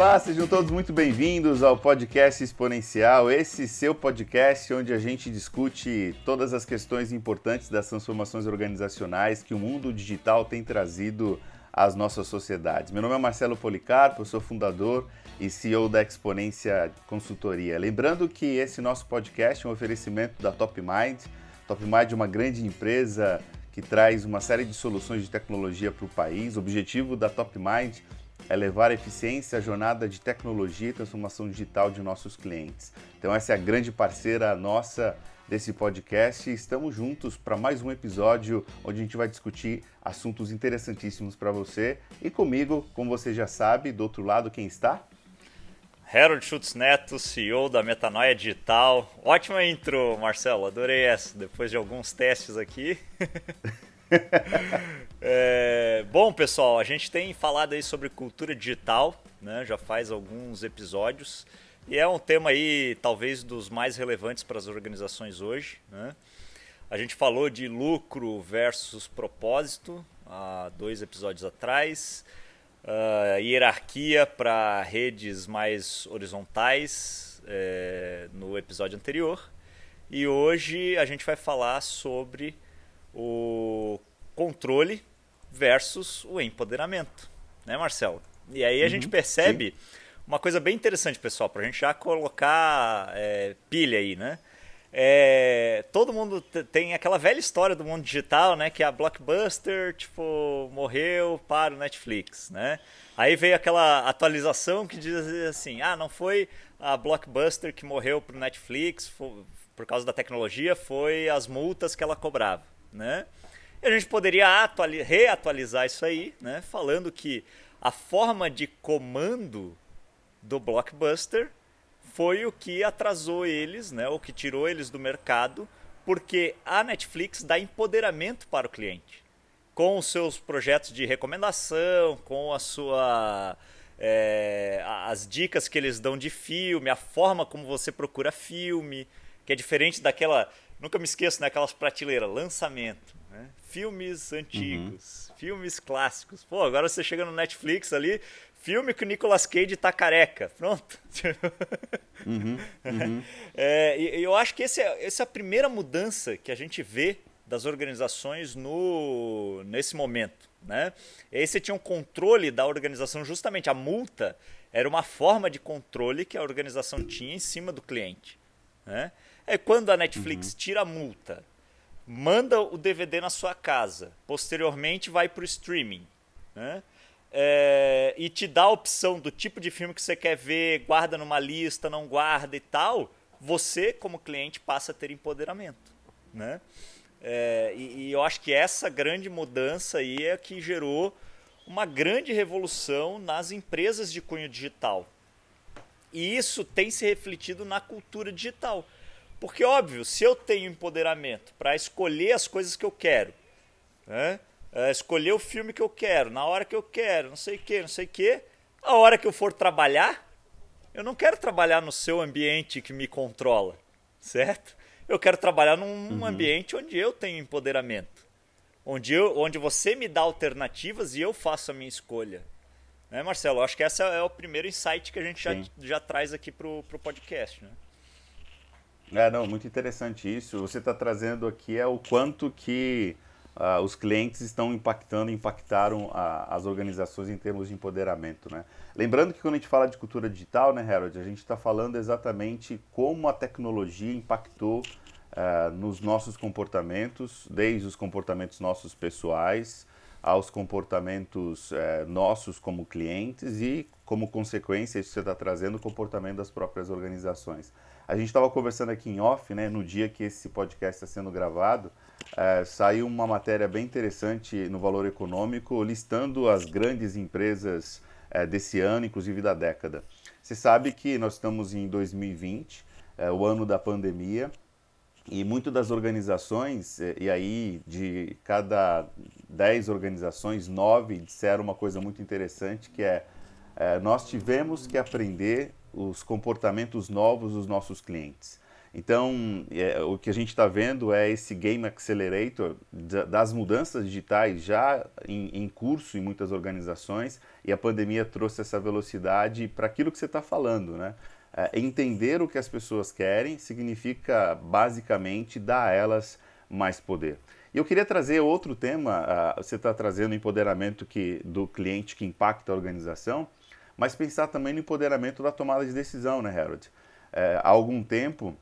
Olá, sejam todos muito bem-vindos ao podcast Exponencial, esse seu podcast onde a gente discute todas as questões importantes das transformações organizacionais que o mundo digital tem trazido às nossas sociedades. Meu nome é Marcelo Policarpo, eu sou fundador e CEO da Exponência Consultoria. Lembrando que esse nosso podcast é um oferecimento da Top Mind. Top Mind é uma grande empresa que traz uma série de soluções de tecnologia para o país. O objetivo da Top Mind é levar a eficiência à jornada de tecnologia e transformação digital de nossos clientes. Então essa é a grande parceira nossa desse podcast. Estamos juntos para mais um episódio onde a gente vai discutir assuntos interessantíssimos para você e comigo, como você já sabe, do outro lado quem está? Harold Schutz Neto, CEO da Metanoia Digital. Ótima intro, Marcelo, adorei essa, depois de alguns testes aqui. é, bom, pessoal, a gente tem falado aí sobre cultura digital, né? já faz alguns episódios, e é um tema aí talvez dos mais relevantes para as organizações hoje. Né? A gente falou de lucro versus propósito há dois episódios atrás uh, hierarquia para redes mais horizontais é, no episódio anterior. E hoje a gente vai falar sobre o controle versus o empoderamento, né, Marcelo? E aí a uhum, gente percebe sim. uma coisa bem interessante, pessoal, para a gente já colocar é, pilha aí, né? É, todo mundo tem aquela velha história do mundo digital, né? Que a Blockbuster, tipo, morreu para o Netflix, né? Aí veio aquela atualização que diz assim, ah, não foi a Blockbuster que morreu para o Netflix foi, por causa da tecnologia, foi as multas que ela cobrava, né? E a gente poderia reatualizar isso aí, né? Falando que a forma de comando do Blockbuster foi o que atrasou eles, né, o que tirou eles do mercado, porque a Netflix dá empoderamento para o cliente, com os seus projetos de recomendação, com a sua é, as dicas que eles dão de filme, a forma como você procura filme, que é diferente daquela, nunca me esqueço, né, prateleiras, lançamento, né? Filmes antigos, uhum. filmes clássicos. Pô, agora você chega no Netflix ali, Filme que o Nicolas Cage tá careca. Pronto. Uhum, uhum. É, e eu acho que esse é, essa é a primeira mudança que a gente vê das organizações no, nesse momento. Né? E aí você tinha um controle da organização, justamente a multa era uma forma de controle que a organização tinha em cima do cliente. Né? É quando a Netflix uhum. tira a multa, manda o DVD na sua casa, posteriormente vai para o streaming. Né? é, e te dá a opção do tipo de filme que você quer ver, guarda numa lista, não guarda e tal, você, como cliente, passa a ter empoderamento. Né? É, e, e, eu acho que essa grande mudança aí é que gerou uma grande revolução nas empresas de cunho digital. E isso tem se refletido na cultura digital. Porque, óbvio, se eu tenho empoderamento para escolher as coisas que eu quero, né? é, escolher o filme que eu quero, na hora que eu quero, não sei o que, não sei o que. A hora que eu for trabalhar, eu não quero trabalhar no seu ambiente que me controla, certo? Eu quero trabalhar num uhum. ambiente onde eu tenho empoderamento, onde, eu, onde você me dá alternativas e eu faço a minha escolha. Né, Marcelo? Acho que esse é o primeiro insight que a gente já, já traz aqui para o podcast. Né? É, não, muito interessante isso. Você está trazendo aqui é o quanto que uh, os clientes estão impactando, impactaram as organizações em termos de empoderamento. Né? Lembrando que quando a gente fala de cultura digital, né, Harold, a gente está falando exatamente como a tecnologia impactou uh, nos nossos comportamentos, desde os comportamentos nossos pessoais aos comportamentos eh, nossos como clientes e, como consequência, isso você está trazendo, o comportamento das próprias organizações. A gente estava conversando aqui em off, né, no dia que esse podcast está sendo gravado, é, saiu uma matéria bem interessante no Valor Econômico, listando as grandes empresas é, desse ano, inclusive da década. Você sabe que nós estamos em 2020, é, o ano da pandemia, e muitas das organizações, e aí de cada 10 organizações, 9 disseram uma coisa muito interessante, que é, é nós tivemos que aprender os comportamentos novos dos nossos clientes. Então, é, o que a gente está vendo é esse game accelerator das mudanças digitais já em, em, curso em muitas organizações e a pandemia trouxe essa velocidade para aquilo que você está falando, né? É, entender o que as pessoas querem significa basicamente dar a elas mais poder. E eu queria trazer outro tema, uh, você está trazendo empoderamento que, do cliente que impacta a organização, mas pensar também no empoderamento da tomada de decisão, né, Harold? É, há algum tempo,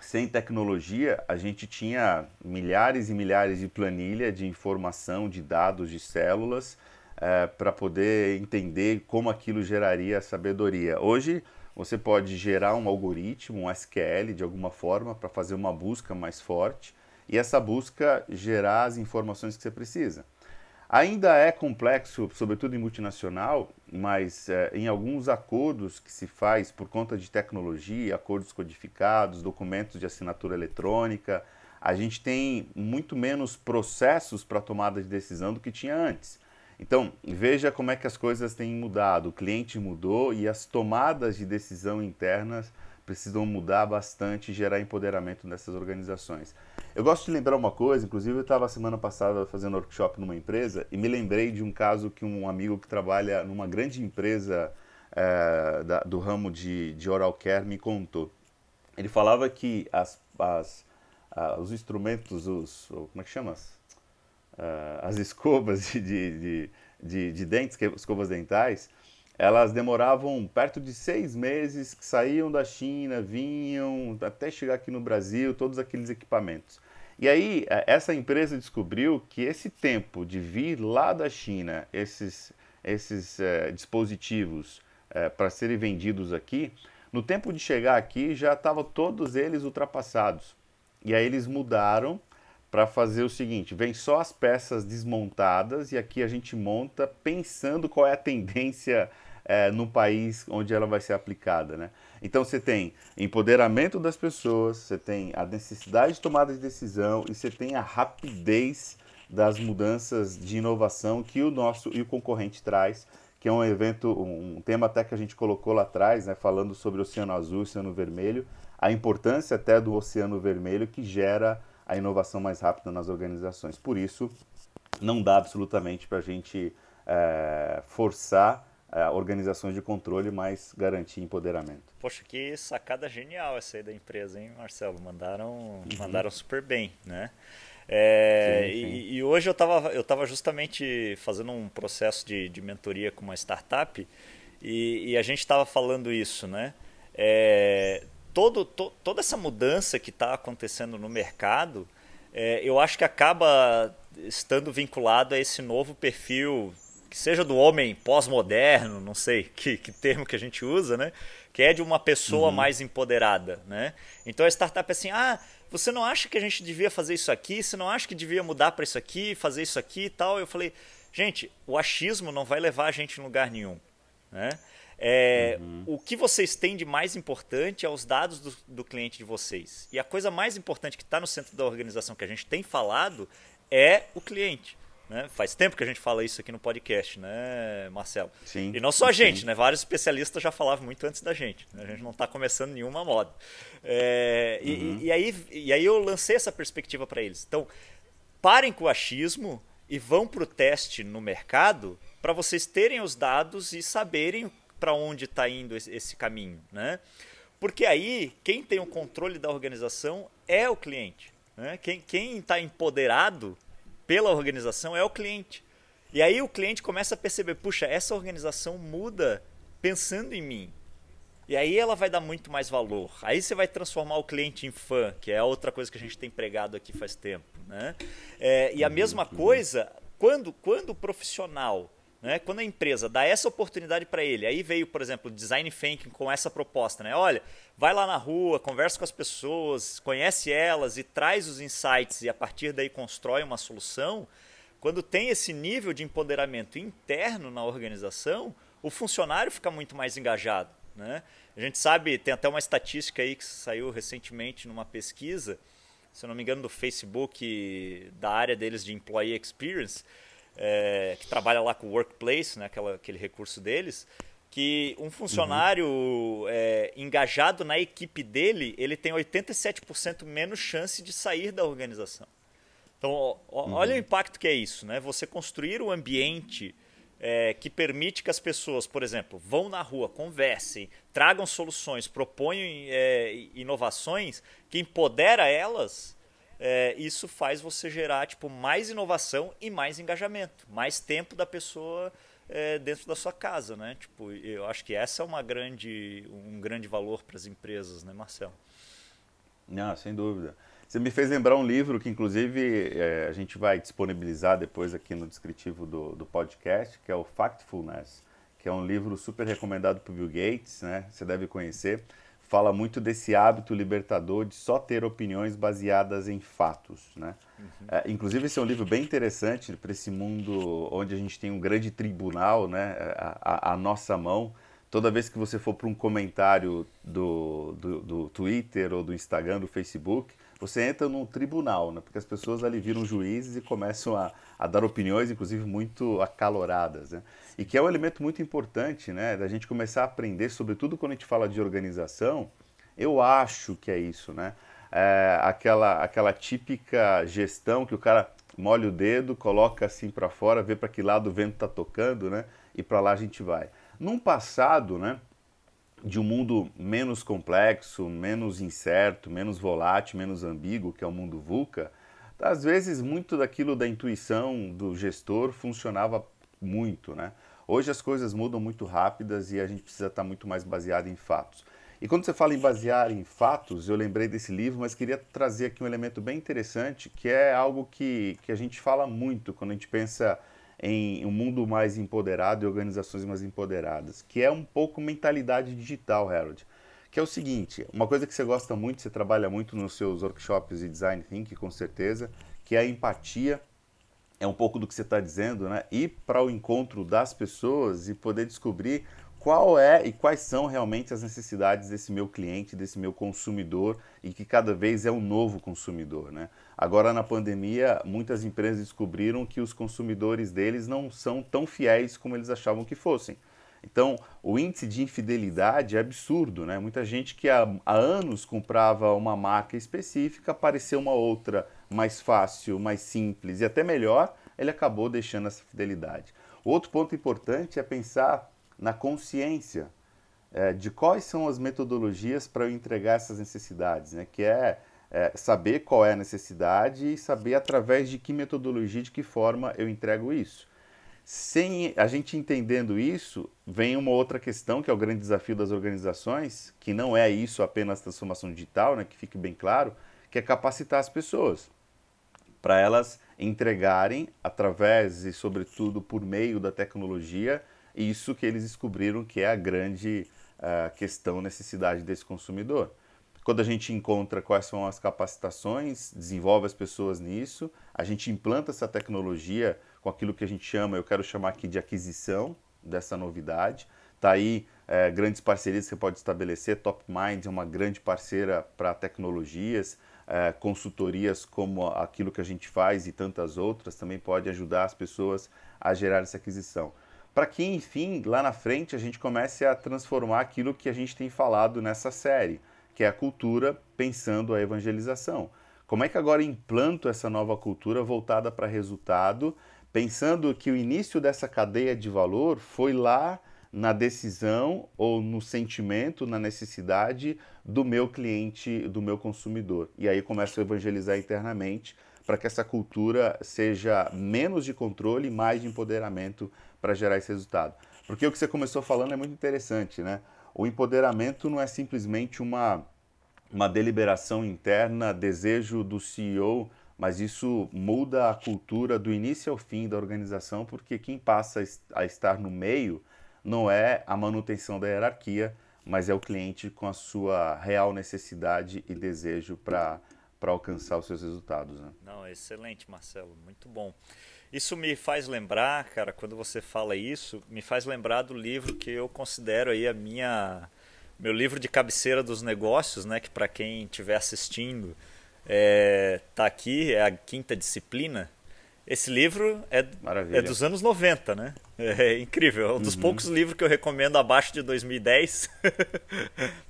sem tecnologia, a gente tinha milhares e milhares de planilha de informação, de dados, de células, é, para poder entender como aquilo geraria sabedoria. Hoje, você pode gerar um algoritmo, um SQL de alguma forma, para fazer uma busca mais forte e essa busca gerar as informações que você precisa. Ainda é complexo, sobretudo em multinacional, mas é, em alguns acordos que se faz por conta de tecnologia, acordos codificados, documentos de assinatura eletrônica, a gente tem muito menos processos para tomada de decisão do que tinha antes. Então, veja como é que as coisas têm mudado. O cliente mudou e as tomadas de decisão internas precisam mudar bastante e gerar empoderamento nessas organizações. Eu gosto de lembrar uma coisa, inclusive eu estava semana passada fazendo workshop numa empresa e me lembrei de um caso que um amigo que trabalha numa grande empresa é, da, do ramo de, de oral care me contou. Ele falava que as, as, os instrumentos, os, como é que chama? Uh, as escovas de, de, de, de dentes, escovas dentais, elas demoravam perto de seis meses, que saíam da China, vinham até chegar aqui no Brasil, todos aqueles equipamentos. E aí, eh, essa empresa descobriu que esse tempo de vir lá da China, esses, esses é, dispositivos é, para serem vendidos aqui, no tempo de chegar aqui já estavam todos eles ultrapassados. E aí eles mudaram para fazer o seguinte: vem só as peças desmontadas e aqui a gente monta pensando qual é a tendência é, no país onde ela vai ser aplicada. Né? Então você tem empoderamento das pessoas, você tem a necessidade de tomada de decisão e você tem a rapidez das mudanças de inovação que o nosso e o concorrente traz, que é um evento, um tema até que a gente colocou lá atrás, né, falando sobre o Oceano Azul o Oceano Vermelho, a importância até do Oceano Vermelho que gera a inovação mais rápida nas organizações. Por isso, não dá absolutamente para a gente é, forçar é, organizações de controle, mas garantir empoderamento. Poxa, que sacada genial essa aí da empresa, hein, Marcelo? Mandaram, uhum. mandaram super bem, né? É, sim, sim. E, e, hoje eu estava eu tava justamente fazendo um processo de, de mentoria com uma startup e, e a gente estava falando isso, né? É, todo, to, toda essa mudança que está acontecendo no mercado, é, eu acho que acaba estando vinculado a esse novo perfil que seja do homem pós-moderno, não sei que, que, termo que a gente usa, né? Que é de uma pessoa uhum. mais empoderada, né? Então a startup é assim, ah, você não acha que a gente devia fazer isso aqui? Você não acha que devia mudar para isso aqui, fazer isso aqui e tal? Eu falei, gente, o achismo não vai levar a gente em lugar nenhum, né? É, uhum. O que vocês têm de mais importante é os dados do, do cliente de vocês. E a coisa mais importante que está no centro da organização que a gente tem falado é o cliente. Né? Faz tempo que a gente fala isso aqui no podcast, né, Marcelo? Sim. E não só a gente, sim. né? Vários especialistas já falavam muito antes da gente. Né? A gente não está começando nenhuma moda. É, uhum. e, e, aí, e aí eu lancei essa perspectiva para eles. Então, parem com o achismo e vão para o teste no mercado para vocês terem os dados e saberem para onde está indo esse, caminho, né? Porque aí quem tem o controle da organização é o cliente. Né? Quem está empoderado pela organização é o cliente. E aí o cliente começa a perceber, puxa, essa organização muda pensando em mim. E aí ela vai dar muito mais valor. Aí você vai transformar o cliente em fã, que é outra coisa que a gente tem pregado aqui faz tempo. Né? É, e a mesma coisa, quando, quando o profissional, né, quando a empresa dá essa oportunidade para ele, aí veio, por exemplo, o Design Thinking com essa proposta. Né? Olha, vai lá na rua, conversa com as pessoas, conhece elas e traz os insights e a partir daí constrói uma solução, quando tem esse nível de empoderamento interno na organização, o funcionário fica muito mais engajado. Né? A gente sabe, tem até uma estatística aí que saiu recentemente numa pesquisa, se eu não me engano, do Facebook, da área deles de Employee Experience, é, que trabalha lá com o Workplace, né, aquela, aquele recurso deles, que um funcionário uhum. é, engajado na equipe dele, ele tem 87% menos chance de sair da organização. Então, ó, uhum. olha o impacto que é isso, né? Você construir um ambiente é, que permite que as pessoas, por exemplo, vão na rua, conversem, tragam soluções, proponham é, inovações que empodera elas, é, isso faz você gerar tipo, mais inovação e mais engajamento, mais tempo da pessoa é, dentro da sua casa, né? Tipo, eu acho que essa é uma grande, um grande valor para as empresas, né, Marcelo? Não, sem dúvida. Você me fez lembrar um livro que, inclusive, é, a gente vai disponibilizar depois aqui no descritivo do, do podcast, que é o Factfulness, que é um livro super recomendado por Bill Gates, né? Você deve conhecer. Fala muito desse hábito libertador de só ter opiniões baseadas em fatos, né? Uhum. É, inclusive, esse é um livro bem interessante para esse mundo onde a gente tem um grande tribunal, né? A nossa mão. Toda vez que você for para um comentário do, do, do Twitter ou do Instagram, do Facebook, você entra num tribunal, né? porque as pessoas ali viram juízes e começam a, a dar opiniões, inclusive muito acaloradas. Né? E que é um elemento muito importante né? da gente começar a aprender, sobretudo quando a gente fala de organização, eu acho que é isso, né? É aquela, aquela típica gestão que o cara molha o dedo, coloca assim para fora, vê para que lado o vento está tocando, né? E para lá a gente vai. Num passado, né? De um mundo menos complexo, menos incerto, menos volátil, menos ambíguo, que é o mundo VUCA, às vezes muito daquilo da intuição do gestor funcionava muito, né? Hoje as coisas mudam muito rápidas e a gente precisa estar muito mais baseado em fatos. E quando você fala em basear em fatos, eu lembrei desse livro, mas queria trazer aqui um elemento bem interessante, que é algo que, que a gente fala muito quando a gente pensa em um mundo mais empoderado e organizações mais empoderadas, que é um pouco mentalidade digital, Harold. Que é o seguinte, uma coisa que você gosta muito, você trabalha muito nos seus workshops de design thinking, com certeza, que é a empatia, é um pouco do que você está dizendo, né? Ir para o encontro das pessoas e poder descobrir qual é e quais são realmente as necessidades desse meu cliente, desse meu consumidor e que cada vez é um novo consumidor, né? Agora na pandemia, muitas empresas descobriram que os consumidores deles não são tão fiéis como eles achavam que fossem. Então, o índice de infidelidade é absurdo, né? Muita gente que há, há anos comprava uma marca específica, apareceu uma outra mais fácil, mais simples e até melhor, ele acabou deixando essa fidelidade. Outro ponto importante é pensar na consciência é, de quais são as metodologias para eu entregar essas necessidades, né? que é, é, saber qual é a necessidade e saber através de que metodologia, de que forma eu entrego isso. Sem a gente entendendo isso, vem uma outra questão, que é o grande desafio das organizações, que não é isso apenas transformação digital, né, que fique bem claro, que é capacitar as pessoas para elas entregarem através e sobretudo por meio da tecnologia isso que eles descobriram que é a grande uh, questão, necessidade desse consumidor. Quando a gente encontra quais são as capacitações, desenvolve as pessoas nisso, a gente implanta essa tecnologia com aquilo que a gente chama, eu quero chamar aqui de aquisição dessa novidade. Está aí é, grandes parcerias que você pode estabelecer. Top Mind é uma grande parceira para tecnologias, é, consultorias como aquilo que a gente faz e tantas outras também pode ajudar as pessoas a gerar essa aquisição para que, enfim, lá na frente a gente comece a transformar aquilo que a gente tem falado nessa série, que é a cultura pensando a evangelização. Como é que agora implanto essa nova cultura voltada para resultado, pensando que o início dessa cadeia de valor foi lá na decisão ou no sentimento, na necessidade do meu cliente, do meu consumidor. E aí começo a evangelizar internamente para que essa cultura seja menos de controle e mais de empoderamento para gerar esse resultado. Porque o que você começou falando é muito interessante, né? O empoderamento não é simplesmente uma, uma deliberação interna, desejo do CEO, mas isso muda a cultura do início ao fim da organização, porque quem passa a estar no meio não é a manutenção da hierarquia, mas é o cliente com a sua real necessidade e desejo para alcançar os seus resultados. Né? Não, excelente, Marcelo, muito bom. Isso me faz lembrar, cara, quando você fala isso, me faz lembrar do livro que eu considero aí a minha meu livro de cabeceira dos negócios, né, que para quem estiver assistindo, é, tá aqui, é a quinta disciplina, Esse livro é, é, dos anos 90, né? É incrível. É um dos uhum. poucos livros que eu recomendo abaixo de 2010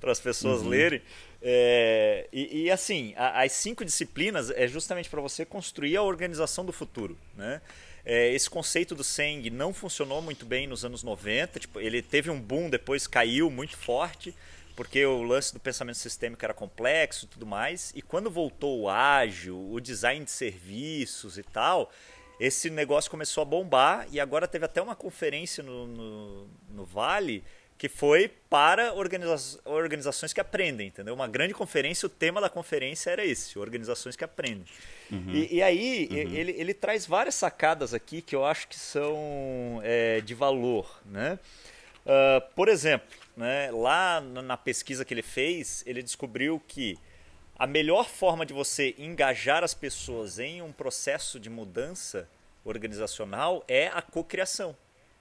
para as pessoas uhum. lerem. É, e, e, assim, a, as cinco disciplinas é justamente para você construir a organização do futuro, né? É, esse conceito do Seng não funcionou muito bem nos anos 90. Tipo, ele teve um boom, depois caiu muito forte, porque o lance do pensamento sistêmico era complexo e tudo mais. E quando voltou o ágil, o design de serviços e tal, esse negócio começou a bombar. E agora teve até uma conferência no, no, no Vale que foi para organiza organizações que aprendem, entendeu? Uma grande conferência, o tema da conferência era esse, organizações que aprendem. Uhum. E, e, aí uhum. ele, ele traz várias sacadas aqui que eu acho que são é, de valor, né? Uh, por exemplo, né, lá na pesquisa que ele fez, ele descobriu que a melhor forma de você engajar as pessoas em um processo de mudança organizacional é a cocriação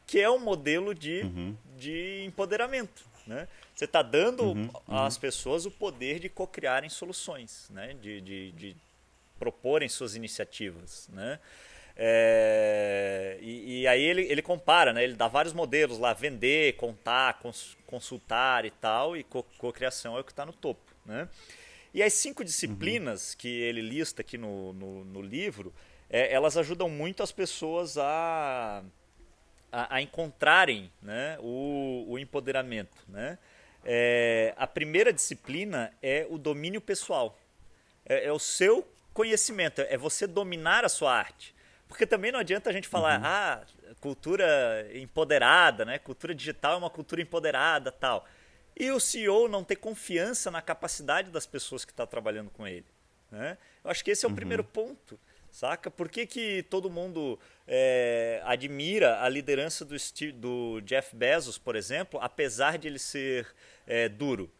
que é um modelo de, uhum. de empoderamento. Né? Você está dando uhum, uhum. às pessoas o poder de co-criarem soluções, né? de, de, de proporem suas iniciativas. Né? É, e, e, aí ele, ele compara, né? ele dá vários modelos lá, vender, contar, cons, consultar e tal, e co-criação co é o que está no topo. Né? E as cinco disciplinas uhum. que ele lista aqui no, no, no livro, é, elas ajudam muito as pessoas a a, a encontrarem né, o, o empoderamento. Né? É, a primeira disciplina é o domínio pessoal. É, é, o seu conhecimento, é você dominar a sua arte. Porque também não adianta a gente falar, uhum. ah, cultura empoderada, né? cultura digital é uma cultura empoderada tal. E o CEO não ter confiança na capacidade das pessoas que estão tá trabalhando com ele. Né? Eu acho que esse é o uhum. primeiro ponto. Saca? Por que, que todo mundo é, admira a liderança do, Steve, do, Jeff Bezos, por exemplo, apesar de ele ser é, duro?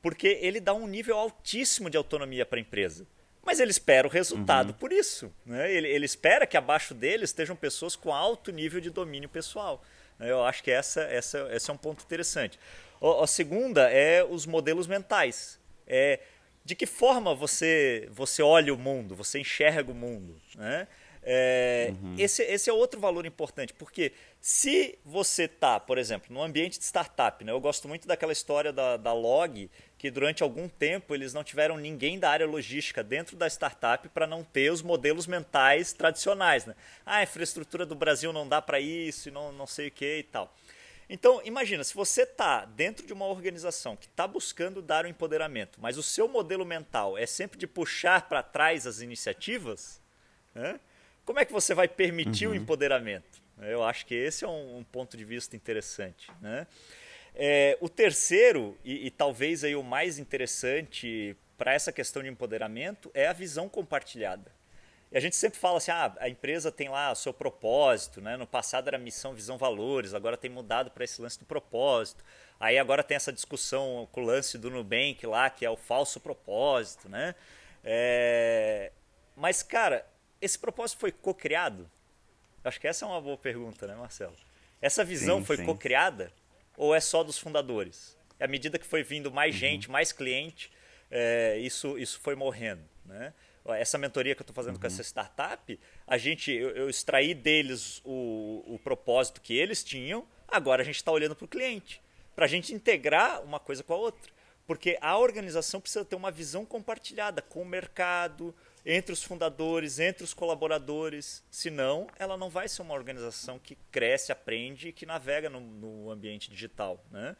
Porque ele dá um nível altíssimo de autonomia para a empresa. Mas ele espera o resultado uhum. por isso. Né? Ele, ele, espera que abaixo dele estejam pessoas com alto nível de domínio pessoal. Eu acho que essa, essa, esse é um ponto interessante. A, a segunda é os modelos mentais. É, de que forma você, você olha o mundo, você enxerga o mundo. Né? É, uhum. esse, esse é outro valor importante, porque se você está, por exemplo, no ambiente de startup, né, eu gosto muito daquela história da, da Log, que durante algum tempo eles não tiveram ninguém da área logística dentro da startup para não ter os modelos mentais tradicionais. Né? Ah, a infraestrutura do Brasil não dá para isso, e não, não sei o que e tal. Então, imagina, se você está dentro de uma organização que está buscando dar o um empoderamento, mas o seu modelo mental é sempre de puxar para trás as iniciativas, né? Como é que você vai permitir uhum. o empoderamento? Eu acho que esse é um, um ponto de vista interessante. Né? É, o terceiro, e, e talvez aí o mais interessante para essa questão de empoderamento, é a visão compartilhada. E a gente sempre fala assim, ah, a empresa tem lá o seu propósito, né? No passado era missão, visão, valores, agora tem mudado para esse lance do propósito. Aí agora tem essa discussão com o lance do Nubank lá, que é o falso propósito, né? É... Mas, cara, esse propósito foi co-criado? Acho que essa é uma boa pergunta, né, Marcelo? Essa visão sim, foi co-criada ou é só dos fundadores? À medida que foi vindo mais uhum. gente, mais cliente, é, isso, isso foi morrendo, né? essa mentoria que eu estou fazendo uhum. com essa startup, a gente, eu, eu extraí deles o, o propósito que eles tinham, agora a gente está olhando para o cliente, para a gente integrar uma coisa com a outra. Porque a organização precisa ter uma visão compartilhada com o mercado, entre os fundadores, entre os colaboradores. Senão, ela não vai ser uma organização que cresce, aprende e que navega no, no ambiente digital. Né?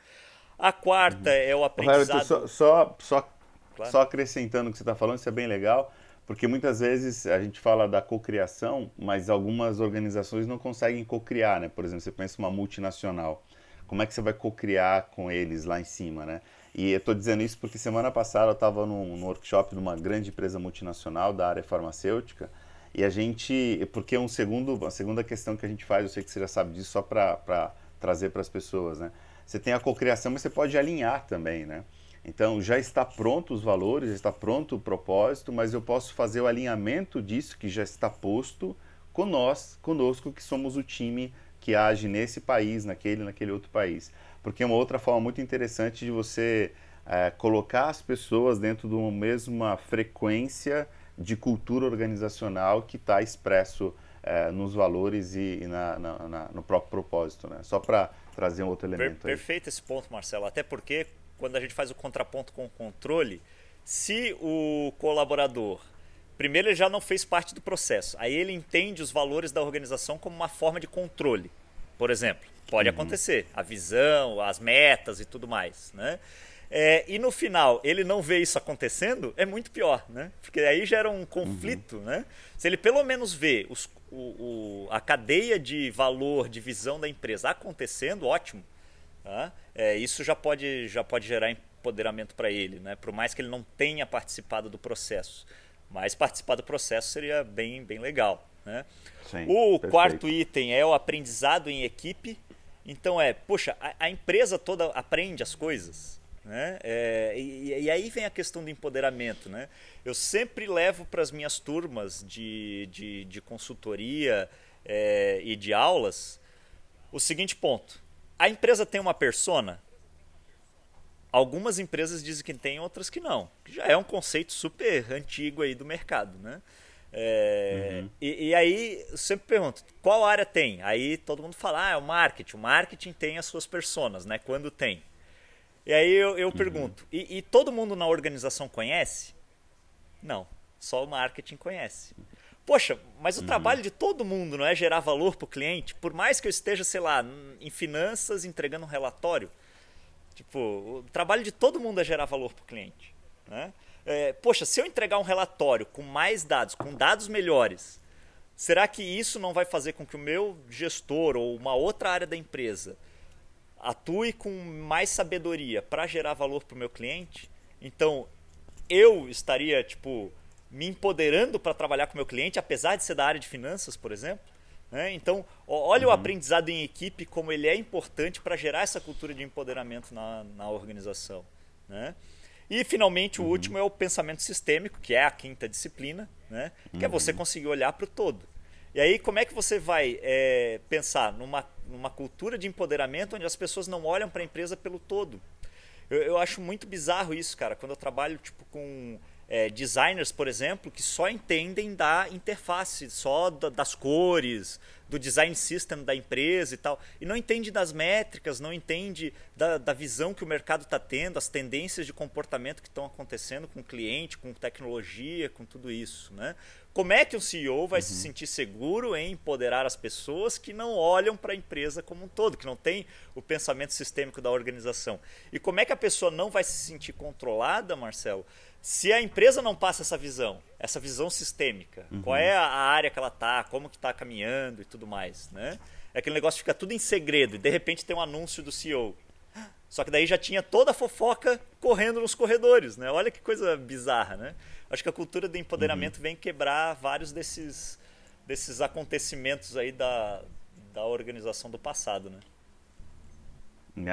A quarta uhum. é o aprendizado. só, só, só, claro. só acrescentando o que você está falando, isso é bem legal. Porque muitas vezes a gente fala da cocriação, mas algumas organizações não conseguem cocriar, né? Por exemplo, você pensa uma multinacional. Como é que você vai cocriar com eles lá em cima, né? E eu estou dizendo isso porque semana passada eu estava num, num workshop de uma grande empresa multinacional da área farmacêutica e a gente, porque um segundo, a segunda questão que a gente faz, eu sei que você já sabe disso, só para trazer para as pessoas, né? Você tem a cocriação, mas você pode alinhar também, né? Então já está pronto os valores, já está pronto o propósito, mas eu posso fazer o alinhamento disso que já está posto com nós, conosco que somos o time que age nesse país, naquele, naquele outro país. Porque é uma outra forma muito interessante de você é, colocar as pessoas dentro de uma mesma frequência de cultura organizacional que está expresso é, nos valores e, e na, na, na, no próprio propósito, né? Só para trazer um outro elemento. Per perfeito esse ponto, Marcelo. Até porque quando a gente faz o contraponto com o controle, se o colaborador primeiro ele já não fez parte do processo, aí ele entende os valores da organização como uma forma de controle, por exemplo, pode uhum. acontecer, a visão, as metas e tudo mais, né? É, e no final ele não vê isso acontecendo, é muito pior, né? Porque aí gera um conflito, uhum. né? Se ele pelo menos vê os, o, o, a cadeia de valor, de visão da empresa acontecendo, ótimo. Tá? É, isso já pode, já pode gerar empoderamento para ele, né? Por mais que ele não tenha participado do processo. Mas participar do processo seria bem, bem legal. Né? Sim, o perfeito. quarto item é o aprendizado em equipe. Então é, poxa, a, a empresa toda aprende as coisas. Né? É, e, e, aí vem a questão do empoderamento. Né? Eu sempre levo para as minhas turmas de, de, de consultoria é, e de aulas o seguinte ponto. A empresa tem uma persona? Algumas empresas dizem que tem, outras que não. Já é um conceito super antigo aí do mercado, né? É, uhum. e, e, aí eu sempre pergunto, qual área tem? Aí todo mundo fala, ah, é o marketing. O marketing tem as suas personas, né? Quando tem. E aí eu, eu uhum. pergunto, e, e, todo mundo na organização conhece? Não, só o marketing conhece. Poxa, mas o uhum. trabalho de todo mundo não é gerar valor para o cliente? Por mais que eu esteja, sei lá, em finanças entregando um relatório, tipo, o trabalho de todo mundo é gerar valor para o cliente. Né? É, poxa, se eu entregar um relatório com mais dados, com dados melhores, será que isso não vai fazer com que o meu gestor ou uma outra área da empresa atue com mais sabedoria para gerar valor para o meu cliente, então eu estaria tipo me empoderando para trabalhar com o meu cliente, apesar de ser da área de finanças, por exemplo. Né? Então, olha uhum. o aprendizado em equipe como ele é importante para gerar essa cultura de empoderamento na, na organização. Né? E, finalmente, o uhum. último é o pensamento sistêmico, que é a quinta disciplina, né? que uhum. é você uhum. conseguir olhar para o todo. E aí, como é que você vai é, pensar numa, numa cultura de empoderamento onde as pessoas não olham para a empresa pelo todo? Eu, eu, acho muito bizarro isso, cara, quando eu trabalho tipo, com é, designers, por exemplo, que só entendem da interface, só da, das cores, do design system da empresa e tal, e não entende das métricas, não entende da, da visão que o mercado está tendo, as tendências de comportamento que estão acontecendo com o cliente, com tecnologia, com tudo isso. Né? Como é que um CEO vai uhum. se sentir seguro em empoderar as pessoas que não olham para a empresa como um todo, que não tem o pensamento sistêmico da organização? E como é que a pessoa não vai se sentir controlada, Marcelo, se a empresa não passa essa visão, essa visão sistêmica, uhum. qual é a área que ela está, como que está caminhando e tudo mais, né? É aquele negócio fica tudo em segredo e de repente tem um anúncio do CEO. Só que daí já tinha toda a fofoca correndo nos corredores, né? Olha que coisa bizarra, né? Acho que a cultura do empoderamento uhum. vem quebrar vários desses, desses acontecimentos aí da, da organização do passado, né?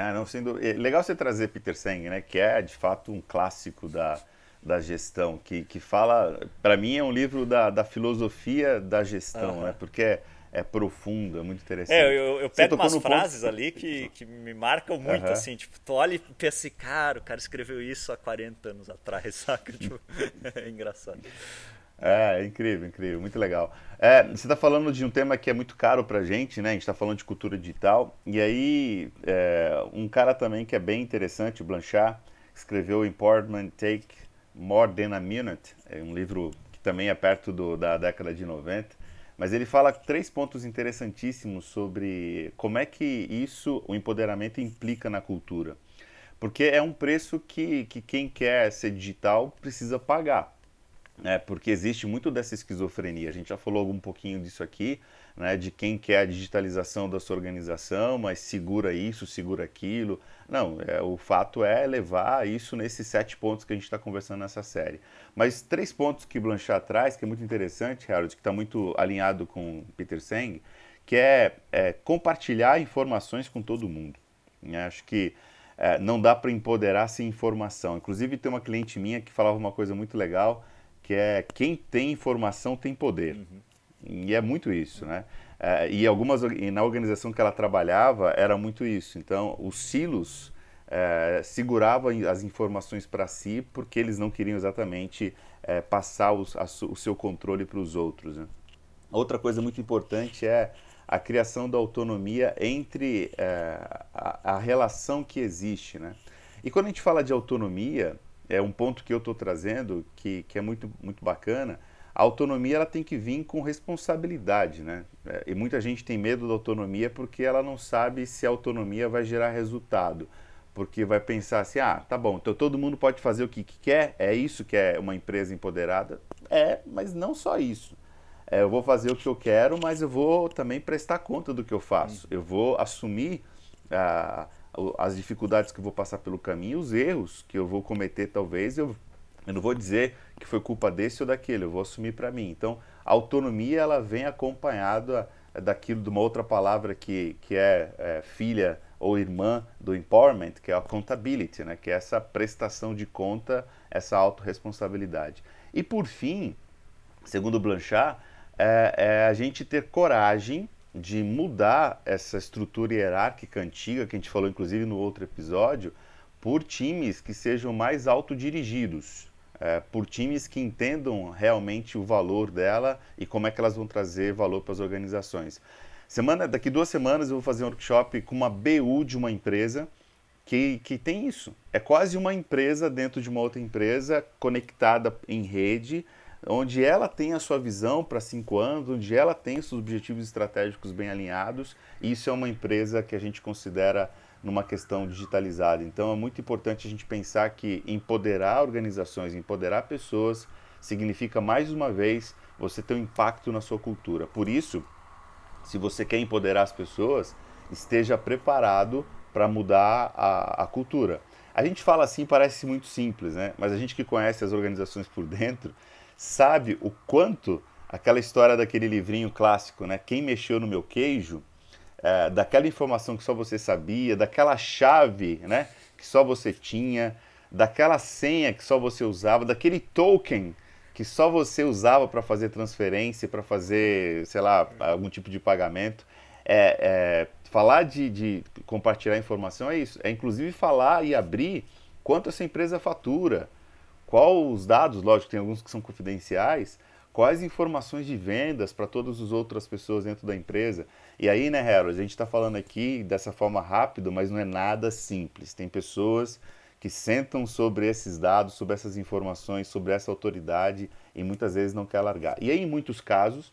Ah, não, sendo é legal você trazer Peter Senge, né? Que é de fato um clássico da, da gestão, que, que fala, para mim é um livro da, da filosofia da gestão, uhum. né? Porque é, é profundo, é muito interessante. É, eu, eu pego umas frases ponto... ali que, que me marcam muito, uhum. assim, tipo, tu olha e pensa assim, cara, o cara escreveu isso há 40 anos atrás, saca? Tipo, é engraçado. É, é, incrível, incrível, muito legal. É, você está falando de um tema que é muito caro para a gente, né? A gente está falando de cultura digital. E aí, é, um cara também que é bem interessante, o Blanchard, escreveu Important Take More Than a Minute, é um livro que também é perto do, da década de 90, mas ele fala três pontos interessantíssimos sobre como é que isso, o empoderamento, implica na cultura. Porque é um preço que, que quem quer ser digital precisa pagar. Né? Porque existe muito dessa esquizofrenia. A gente já falou um pouquinho disso aqui, né, de quem quer a digitalização da sua organização, mas segura isso, segura aquilo. Não, é, o fato é levar isso nesses sete pontos que a gente está conversando nessa série. Mas três pontos que Blanchard traz, que é muito interessante, Harold, que está muito alinhado com Peter Seng, que é, é compartilhar informações com todo mundo. Né? Acho que é, não dá para empoderar sem informação. Inclusive, tem uma cliente minha que falava uma coisa muito legal, que é quem tem informação tem poder. Uhum. E é muito isso, né? É, e algumas e na organização que ela trabalhava era muito isso. Então, os silos é, seguravam as informações para si porque eles não queriam exatamente é, passar os, a, o seu controle para os outros. Né? Outra coisa muito importante é a criação da autonomia entre é, a, a, relação que existe. Né? E quando a gente fala de autonomia, é um ponto que eu estou trazendo que, que é muito, muito bacana. A autonomia ela tem que vir com responsabilidade, né? É, e muita gente tem medo da autonomia porque ela não sabe se a autonomia vai gerar resultado. Porque vai pensar assim, ah, tá bom, então todo mundo pode fazer o que, que quer, é isso que é uma empresa empoderada? É, mas não só isso. É, eu vou fazer o que eu quero, mas eu vou também prestar conta do que eu faço. Eu vou assumir ah, as dificuldades que eu vou passar pelo caminho, os erros que eu vou cometer, talvez. Eu, eu não vou dizer que foi culpa desse ou daquele, eu vou assumir para mim. Então, a autonomia ela vem acompanhada daquilo de uma outra palavra que, que é, é filha ou irmã do empowerment, que é a accountability, né? que é essa prestação de conta, essa autorresponsabilidade. E por fim, segundo Blanchard, é, é a gente ter coragem de mudar essa estrutura hierárquica antiga, que a gente falou inclusive no outro episódio, por times que sejam mais autodirigidos, é, por times que entendam realmente o valor dela e como é que elas vão trazer valor para as organizações. Semana, daqui duas semanas eu vou fazer um workshop com uma BU de uma empresa que, que tem isso. É quase uma empresa dentro de uma outra empresa conectada em rede onde ela tem a sua visão para cinco anos, onde ela tem seus objetivos estratégicos bem alinhados, e isso é uma empresa que a gente considera numa questão digitalizada. Então é muito importante a gente pensar que empoderar organizações, empoderar pessoas, significa mais uma vez você ter um impacto na sua cultura. Por isso, se você quer empoderar as pessoas, esteja preparado para mudar a, a cultura. A gente fala assim, parece muito simples, né? Mas a gente que conhece as organizações por dentro, sabe o quanto aquela história daquele livrinho clássico, né? Quem mexeu no meu queijo, é, daquela informação que só você sabia, daquela chave, né? Que só você tinha, daquela senha que só você usava, daquele token que só você usava para fazer transferência, para fazer, sei lá, algum tipo de pagamento. É, é, falar de, de compartilhar informação é isso. É inclusive falar e abrir quanto essa empresa fatura, qual os dados, lógico, tem alguns que são confidenciais, quais informações de vendas para todas as outras pessoas dentro da empresa. E aí, né, Harold, a gente está falando aqui dessa forma rápida, mas não é nada simples. Tem pessoas que sentam sobre esses dados, sobre essas informações, sobre essa autoridade e muitas vezes não quer largar. E aí, em muitos casos,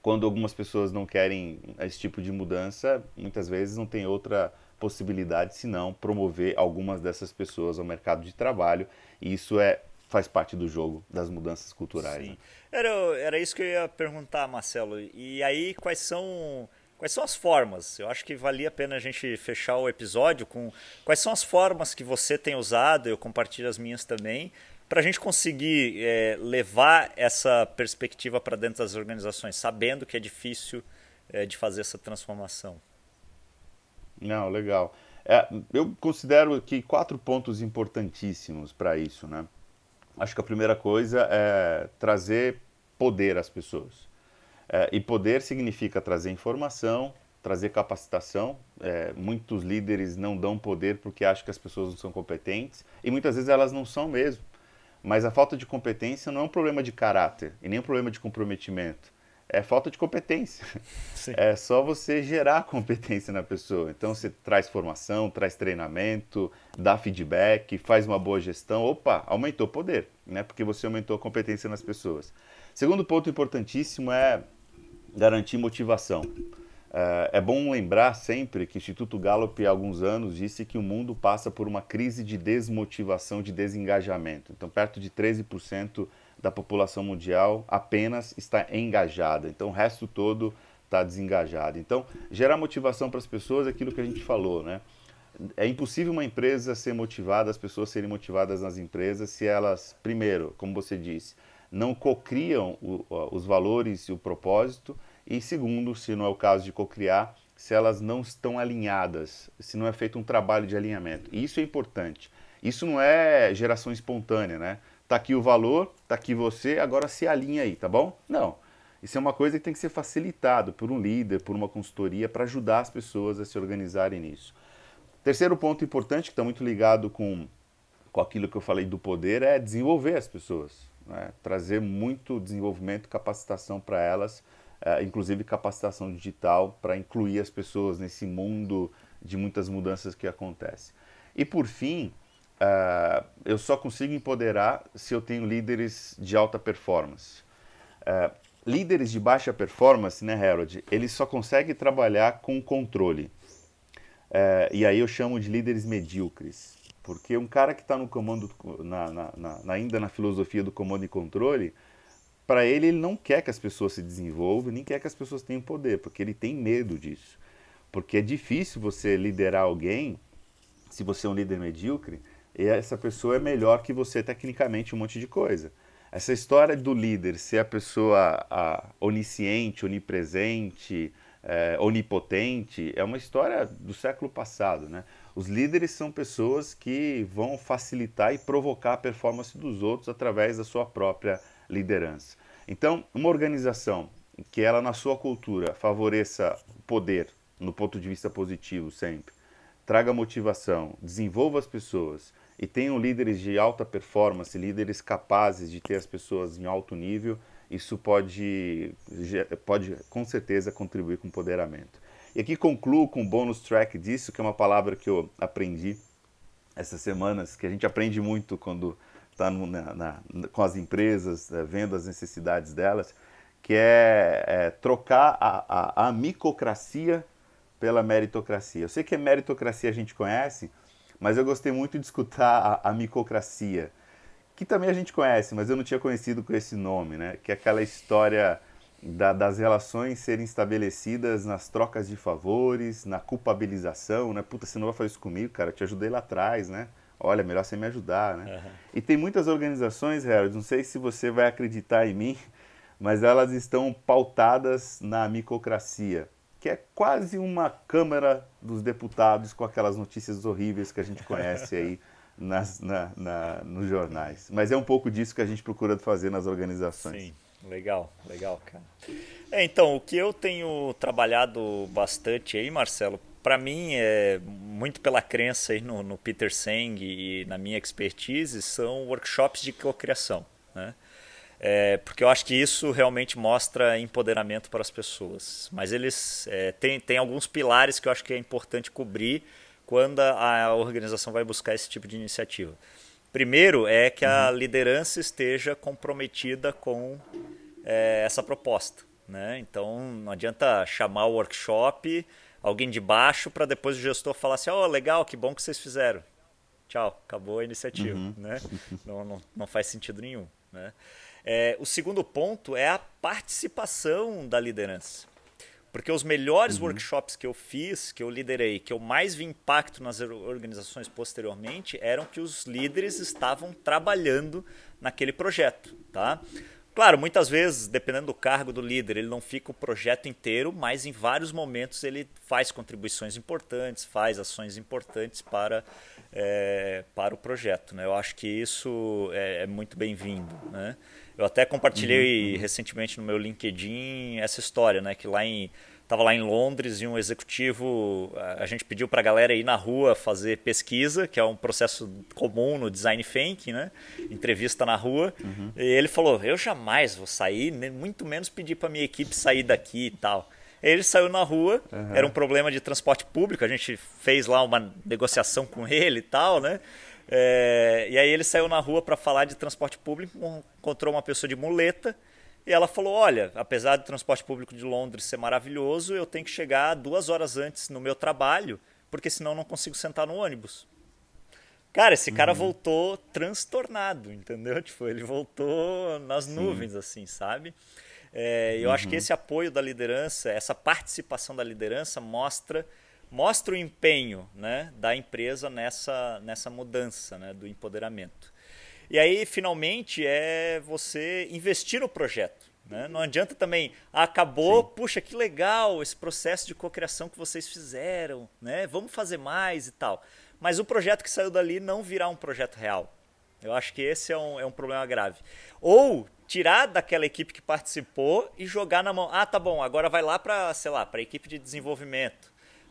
quando algumas pessoas não querem esse tipo de mudança, muitas vezes não tem outra possibilidade senão promover algumas dessas pessoas ao mercado de trabalho e isso é faz parte do jogo das mudanças culturais. Sim. Né? Era, era isso que eu ia perguntar, Marcelo. E aí, quais são quais são as formas? Eu acho que valia a pena a gente fechar o episódio com quais são as formas que você tem usado, eu compartilho as minhas também, para a gente conseguir é, levar essa perspectiva para dentro das organizações, sabendo que é difícil é, de fazer essa transformação. Não, legal. É, eu considero que quatro pontos importantíssimos para isso, né? Acho que a primeira coisa é trazer poder às pessoas. É, e poder significa trazer informação, trazer capacitação. É, muitos líderes não dão poder porque acham que as pessoas não são competentes e muitas vezes elas não são mesmo. Mas a falta de competência não é um problema de caráter e nem um problema de comprometimento é falta de competência. Sim. É só você gerar competência na pessoa. Então você traz formação, traz treinamento, dá feedback, faz uma boa gestão. Opa, aumentou o poder, né? Porque você aumentou a competência nas pessoas. Segundo ponto importantíssimo é garantir motivação. É, é bom lembrar sempre que o Instituto Gallup, há alguns anos, disse que o mundo passa por uma crise de desmotivação, de desengajamento. Então, perto de 13% da população mundial apenas está engajada, então o resto todo está desengajado. Então, gerar motivação para as pessoas é aquilo que a gente falou, né? É impossível uma empresa ser motivada, as pessoas serem motivadas nas empresas, se elas, primeiro, como você disse, não cocriam os valores e o propósito, e segundo, se não é o caso de cocriar, se elas não estão alinhadas, se não é feito um trabalho de alinhamento. E isso é importante. Isso não é geração espontânea, né? Tá aqui o valor, tá aqui você, agora se alinha aí, tá bom? Não. Isso é uma coisa que tem que ser facilitado por um líder, por uma consultoria, para ajudar as pessoas a se organizarem nisso. Terceiro ponto importante, que está muito ligado com, com aquilo que eu falei do poder, é desenvolver as pessoas. Né? Trazer muito desenvolvimento, capacitação para elas, uh, inclusive capacitação digital para incluir as pessoas nesse mundo de muitas mudanças que acontecem. E por fim, uh, eu só consigo empoderar se eu tenho líderes de alta performance. Uh, líderes de baixa performance, né, Harold, eles só conseguem trabalhar com controle. e aí eu chamo de líderes medíocres. Porque um cara que está no comando, na, na, na, ainda na filosofia do comando e controle, para ele, ele não quer que as pessoas se desenvolvam, nem quer que as pessoas tenham poder, porque ele tem medo disso. Porque é difícil você liderar alguém, se você é um líder medíocre, e essa pessoa é melhor que você tecnicamente um monte de coisa. Essa história do líder ser a pessoa a, onisciente, onipresente, é, onipotente, é uma história do século passado. Né? Os líderes são pessoas que vão facilitar e provocar a performance dos outros através da sua própria liderança. Então, uma organização que ela na sua cultura favoreça poder no ponto de vista positivo sempre, traga motivação, desenvolva as pessoas e tenham líderes de alta performance, líderes capazes de ter as pessoas em alto nível, isso pode, pode com certeza contribuir com o empoderamento. E aqui concluo com um bônus track disso, que é uma palavra que eu aprendi essas semanas, que a gente aprende muito quando está com as empresas, é, vendo as necessidades delas, que é, é trocar a, a, a micocracia pela meritocracia. Eu sei que a meritocracia a gente conhece, mas eu gostei muito de escutar a, a micocracia, que também a gente conhece, mas eu não tinha conhecido com esse nome, né? Que é aquela história da, das relações serem estabelecidas nas trocas de favores, na culpabilização, né? Puta, você não vai fazer isso comigo, cara, eu te ajudei lá atrás, né? Olha, melhor você me ajudar, né? Uhum. E tem muitas organizações, Harold, não sei se você vai acreditar em mim, mas elas estão pautadas na micocracia, que é quase uma Câmara dos Deputados com aquelas notícias horríveis que a gente conhece aí nas, na, na, nos jornais. Mas é um pouco disso que a gente procura fazer nas organizações. Sim. Legal, legal, cara. É, então, o que eu tenho trabalhado bastante aí, Marcelo, para mim é muito pela crença aí no, no, Peter Seng e na minha expertise são workshops de cocriação, né? É, porque eu acho que isso realmente mostra empoderamento para as pessoas. Mas eles é, têm tem alguns pilares que eu acho que é importante cobrir quando a organização vai buscar esse tipo de iniciativa. Primeiro é que a uhum. liderança esteja comprometida com é, essa proposta. Né? Então não adianta chamar o workshop, alguém de baixo, para depois o gestor falar assim: oh, legal, que bom que vocês fizeram. Tchau, acabou a iniciativa. Uhum. Né? Não, não, não faz sentido nenhum. Né? É, o segundo ponto é a participação da liderança. Porque os melhores uhum. workshops que eu fiz, que eu liderei, que eu mais vi impacto nas organizações posteriormente, eram que os líderes estavam trabalhando naquele projeto, tá? Claro, muitas vezes, dependendo do cargo do líder, ele não fica o projeto inteiro, mas em vários momentos ele faz contribuições importantes, faz ações importantes para, é, para o projeto. Né? Eu acho que isso é, é muito bem-vindo. Né? Eu até compartilhei uhum, uhum. recentemente no meu LinkedIn essa história, né? Que lá em estava lá em Londres e um executivo, a gente pediu para a galera ir na rua fazer pesquisa, que é um processo comum no design thinking, né? Entrevista na rua. Uhum. E ele falou: "Eu jamais vou sair, muito menos pedir para minha equipe sair daqui e tal". Ele saiu na rua, uhum. era um problema de transporte público, a gente fez lá uma negociação com ele e tal, né? É, e aí ele saiu na rua para falar de transporte público, encontrou uma pessoa de muleta e ela falou: Olha, apesar do transporte público de Londres ser maravilhoso, eu tenho que chegar duas horas antes no meu trabalho, porque senão eu não consigo sentar no ônibus. Cara, esse cara uhum. voltou transtornado, entendeu? Tipo, ele voltou nas Sim. nuvens, assim, sabe? É, eu uhum. acho que uhum. esse apoio da liderança, essa participação da liderança mostra mostra o empenho né, da empresa nessa, nessa mudança né, do empoderamento. E aí, finalmente, é você investir no projeto. Né? Não adianta também, ah, acabou, Sim. puxa, que legal esse processo de cocriação que vocês fizeram, né? vamos fazer mais e tal. Mas o projeto que saiu dali não virá um projeto real. Eu acho que esse é um, é um problema grave. Ou tirar daquela equipe que participou e jogar na mão. Ah, tá bom, agora vai lá para, sei lá, para a equipe de desenvolvimento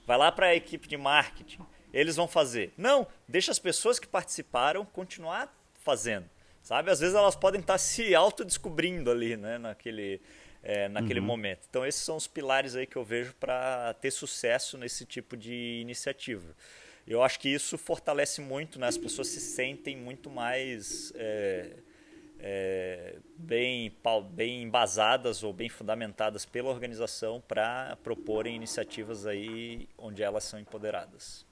vai lá para a equipe de marketing, eles vão fazer. Não, deixa as pessoas que participaram continuar fazendo, sabe? Às vezes elas podem estar se autodescobrindo ali, né, naquele, é, naquele uhum. momento. Então esses são os pilares aí que eu vejo para ter sucesso nesse tipo de iniciativa. Eu acho que isso fortalece muito, né? as pessoas se sentem muito mais é, é, bem, bem embasadas ou bem fundamentadas pela organização para proporem iniciativas aí onde elas são empoderadas.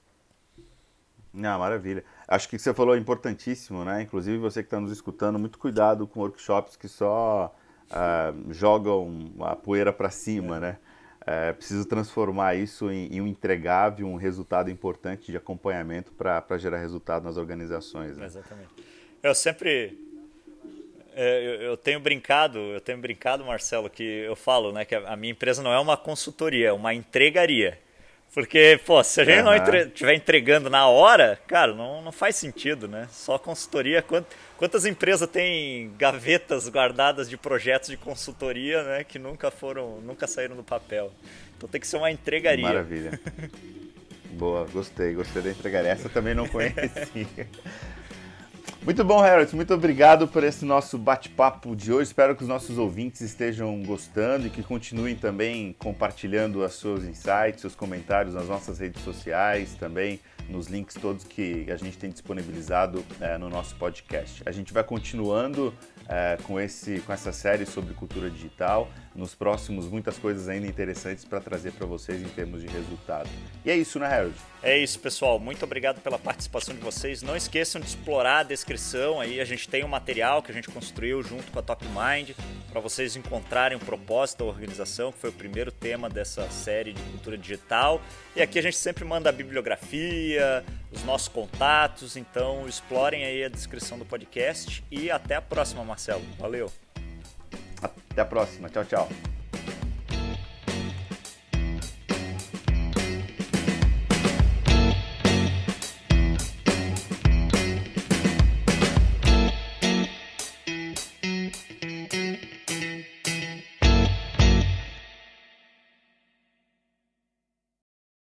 Ah, maravilha. Acho que o que você falou é importantíssimo, né? Inclusive você que está nos escutando, muito cuidado com workshops que só uh, jogam a poeira para cima, é. né? É preciso transformar isso em, em, um entregável, um resultado importante de acompanhamento para gerar resultado nas organizações. Né? Exatamente. Eu sempre eu, eu, tenho brincado, eu tenho brincado, Marcelo, que eu falo, né, que a minha empresa não é uma consultoria, é uma entregaria. Porque, pô, se a gente uhum. não estiver entregando na hora, cara, não, não faz sentido, né? Só consultoria. Quantas empresas têm gavetas guardadas de projetos de consultoria, né? Que nunca foram, nunca saíram do papel. Então tem que ser uma entregaria. Maravilha. Boa, gostei, gostei da entregaria. Essa também não conhecia. Muito bom, Harold. Muito obrigado por esse nosso bate-papo de hoje. Espero que os nossos ouvintes estejam gostando e que continuem também compartilhando os seus insights, seus comentários nas nossas redes sociais, também nos links todos que a gente tem disponibilizado é, no nosso podcast. A gente vai continuando é, com, esse, com essa série sobre cultura digital. Nos próximos, muitas coisas ainda interessantes para trazer para vocês em termos de resultado. E é isso, né, Harold? É isso, pessoal. Muito obrigado pela participação de vocês. Não esqueçam de explorar a descrição. Aí a gente tem um material que a gente construiu junto com a Top Mind para vocês encontrarem o propósito da organização, que foi o primeiro tema dessa série de cultura digital. E aqui a gente sempre manda a bibliografia, os nossos contatos. Então explorem aí a descrição do podcast e até a próxima, Marcelo. Valeu! Até a próxima. Tchau, tchau.